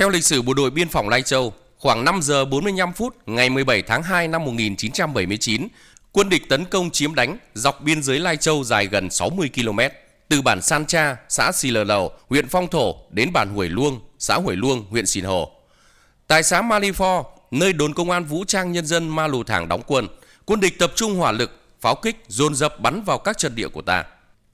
Theo lịch sử Bộ đội Biên phòng Lai Châu, khoảng 5 giờ 45 phút ngày 17 tháng 2 năm 1979, quân địch tấn công chiếm đánh dọc biên giới Lai Châu dài gần 60 km, từ bản San Cha, xã Xì Lờ Lầu, huyện Phong Thổ đến bản Huổi Luông, xã Huổi Luông, huyện Sìn Hồ. Tại xã Malifor, nơi đồn công an vũ trang nhân dân Ma Lù Thàng đóng quân, quân địch tập trung hỏa lực, pháo kích dồn dập bắn vào các trận địa của ta.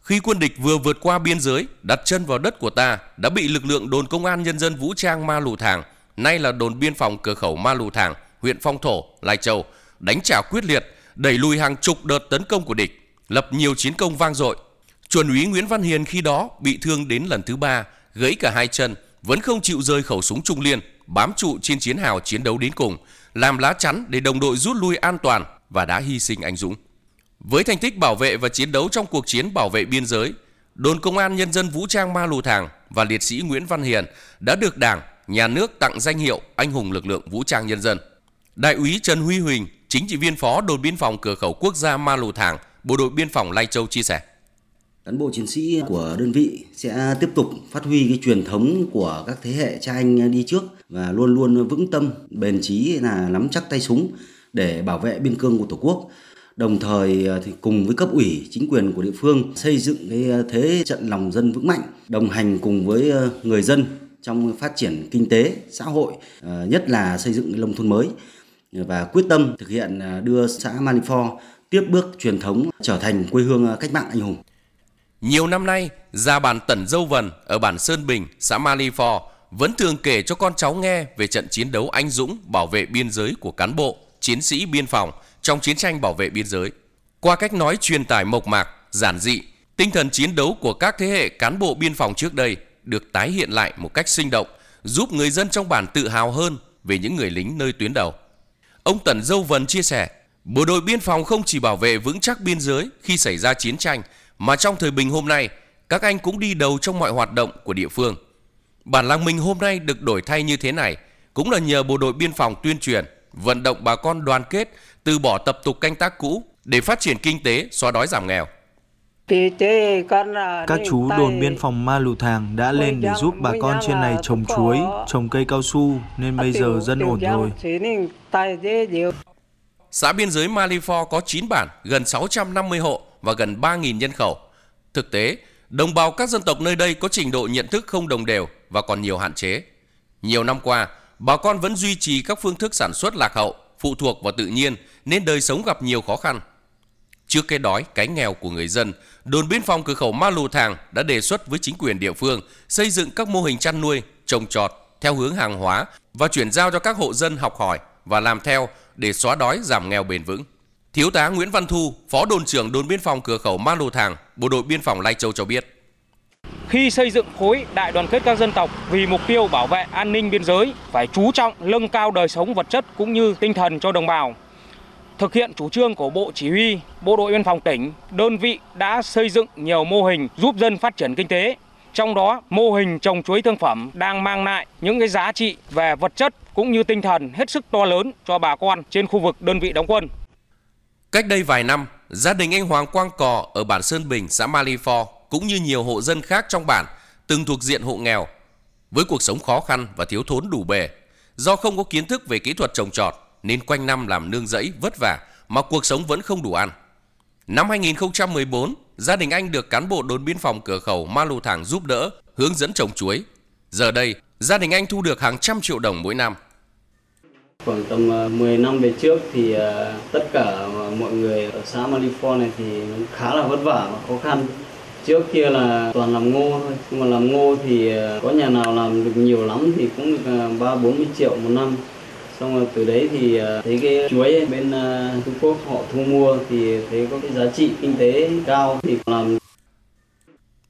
Khi quân địch vừa vượt qua biên giới, đặt chân vào đất của ta, đã bị lực lượng đồn công an nhân dân vũ trang Ma Lù Thàng, nay là đồn biên phòng cửa khẩu Ma Lù Thàng, huyện Phong Thổ, Lai Châu, đánh trả quyết liệt, đẩy lùi hàng chục đợt tấn công của địch, lập nhiều chiến công vang dội. Chuẩn úy Nguyễn Văn Hiền khi đó bị thương đến lần thứ ba, gãy cả hai chân, vẫn không chịu rơi khẩu súng trung liên, bám trụ trên chiến hào chiến đấu đến cùng, làm lá chắn để đồng đội rút lui an toàn và đã hy sinh anh dũng. Với thành tích bảo vệ và chiến đấu trong cuộc chiến bảo vệ biên giới, Đồn Công an Nhân dân Vũ trang Ma Lù Thàng và liệt sĩ Nguyễn Văn Hiền đã được Đảng, Nhà nước tặng danh hiệu Anh hùng lực lượng Vũ trang Nhân dân. Đại úy Trần Huy Huỳnh, chính trị viên phó đồn biên phòng cửa khẩu quốc gia Ma Lù Thàng, Bộ đội biên phòng Lai Châu chia sẻ. Cán bộ chiến sĩ của đơn vị sẽ tiếp tục phát huy cái truyền thống của các thế hệ cha anh đi trước và luôn luôn vững tâm, bền chí là nắm chắc tay súng để bảo vệ biên cương của Tổ quốc đồng thời ờ, thì cùng với cấp ủy chính quyền của địa phương xây dựng cái ờ, thế trận lòng dân vững mạnh đồng hành cùng với ờ, người dân trong phát triển kinh tế xã hội nhất là xây dựng nông thôn mới và quyết tâm thực hiện đưa xã Manifor tiếp bước truyền thống trở thành quê hương cách mạng anh hùng. Nhiều năm nay, gia bản Tẩn Dâu Vần ở bản Sơn Bình, xã Manifor vẫn thường kể cho con cháu nghe về trận chiến đấu anh dũng bảo vệ biên giới của cán bộ, chiến sĩ biên phòng trong chiến tranh bảo vệ biên giới. Qua cách nói truyền tải mộc mạc, giản dị, tinh thần chiến đấu của các thế hệ cán bộ biên phòng trước đây được tái hiện lại một cách sinh động, giúp người dân trong bản tự hào hơn về những người lính nơi tuyến đầu. Ông Tần Dâu Vân chia sẻ, bộ đội biên phòng không chỉ bảo vệ vững chắc biên giới khi xảy ra chiến tranh, mà trong thời bình hôm nay, các anh cũng đi đầu trong mọi hoạt động của địa phương. Bản làng mình hôm nay được đổi thay như thế này cũng là nhờ bộ đội biên phòng tuyên truyền, vận động bà con đoàn kết, từ bỏ tập tục canh tác cũ để phát triển kinh tế, xóa đói giảm nghèo. Các chú đồn biên phòng Ma Lù Thàng đã lên để giúp bà con trên này trồng chuối, trồng cây cao su nên bây giờ dân ổn rồi. Xã biên giới Malifor có 9 bản, gần 650 hộ và gần 3.000 nhân khẩu. Thực tế, đồng bào các dân tộc nơi đây có trình độ nhận thức không đồng đều và còn nhiều hạn chế. Nhiều năm qua, bà con vẫn duy trì các phương thức sản xuất lạc hậu, phụ thuộc vào tự nhiên nên đời sống gặp nhiều khó khăn. Trước cái đói, cái nghèo của người dân, đồn biên phòng cửa khẩu Ma Lù Thàng đã đề xuất với chính quyền địa phương xây dựng các mô hình chăn nuôi, trồng trọt theo hướng hàng hóa và chuyển giao cho các hộ dân học hỏi và làm theo để xóa đói giảm nghèo bền vững. Thiếu tá Nguyễn Văn Thu, Phó đồn trưởng đồn biên phòng cửa khẩu Ma Lù Thàng, Bộ đội biên phòng Lai Châu cho biết. Khi xây dựng khối đại đoàn kết các dân tộc vì mục tiêu bảo vệ an ninh biên giới phải chú trọng nâng cao đời sống vật chất cũng như tinh thần cho đồng bào. Thực hiện chủ trương của Bộ Chỉ huy, Bộ đội Biên phòng tỉnh, đơn vị đã xây dựng nhiều mô hình giúp dân phát triển kinh tế. Trong đó, mô hình trồng chuối thương phẩm đang mang lại những cái giá trị về vật chất cũng như tinh thần hết sức to lớn cho bà con trên khu vực đơn vị đóng quân. Cách đây vài năm, gia đình anh Hoàng Quang Cò ở bản Sơn Bình, xã Malifor cũng như nhiều hộ dân khác trong bản từng thuộc diện hộ nghèo với cuộc sống khó khăn và thiếu thốn đủ bề do không có kiến thức về kỹ thuật trồng trọt nên quanh năm làm nương rẫy vất vả mà cuộc sống vẫn không đủ ăn. Năm 2014, gia đình anh được cán bộ đồn biên phòng cửa khẩu Ma Lù Thàng giúp đỡ, hướng dẫn trồng chuối. Giờ đây, gia đình anh thu được hàng trăm triệu đồng mỗi năm. Khoảng tầm ờ, 10 năm về trước thì ờ, tất cả mọi người ở xã Malifor này thì khá là vất vả và khó khăn. Trước kia là toàn làm ngô thôi, nhưng mà làm ngô thì ờ, có nhà nào làm được nhiều lắm thì cũng được 3 40 triệu một năm xong rồi từ đấy thì ờ, thấy cái chuối bên ờ, Trung Quốc họ thu mua thì thấy có cái giá trị kinh tế cao thì làm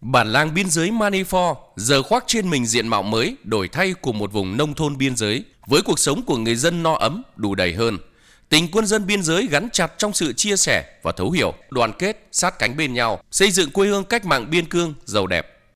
Bản làng biên giới Manifor giờ khoác trên mình diện mạo mới đổi thay của một vùng nông thôn biên giới với cuộc sống của người dân no ấm, đủ đầy hơn. Tình quân dân biên giới gắn chặt trong sự chia sẻ và thấu hiểu, đoàn kết, sát cánh bên nhau, xây dựng quê hương cách mạng biên cương, giàu đẹp.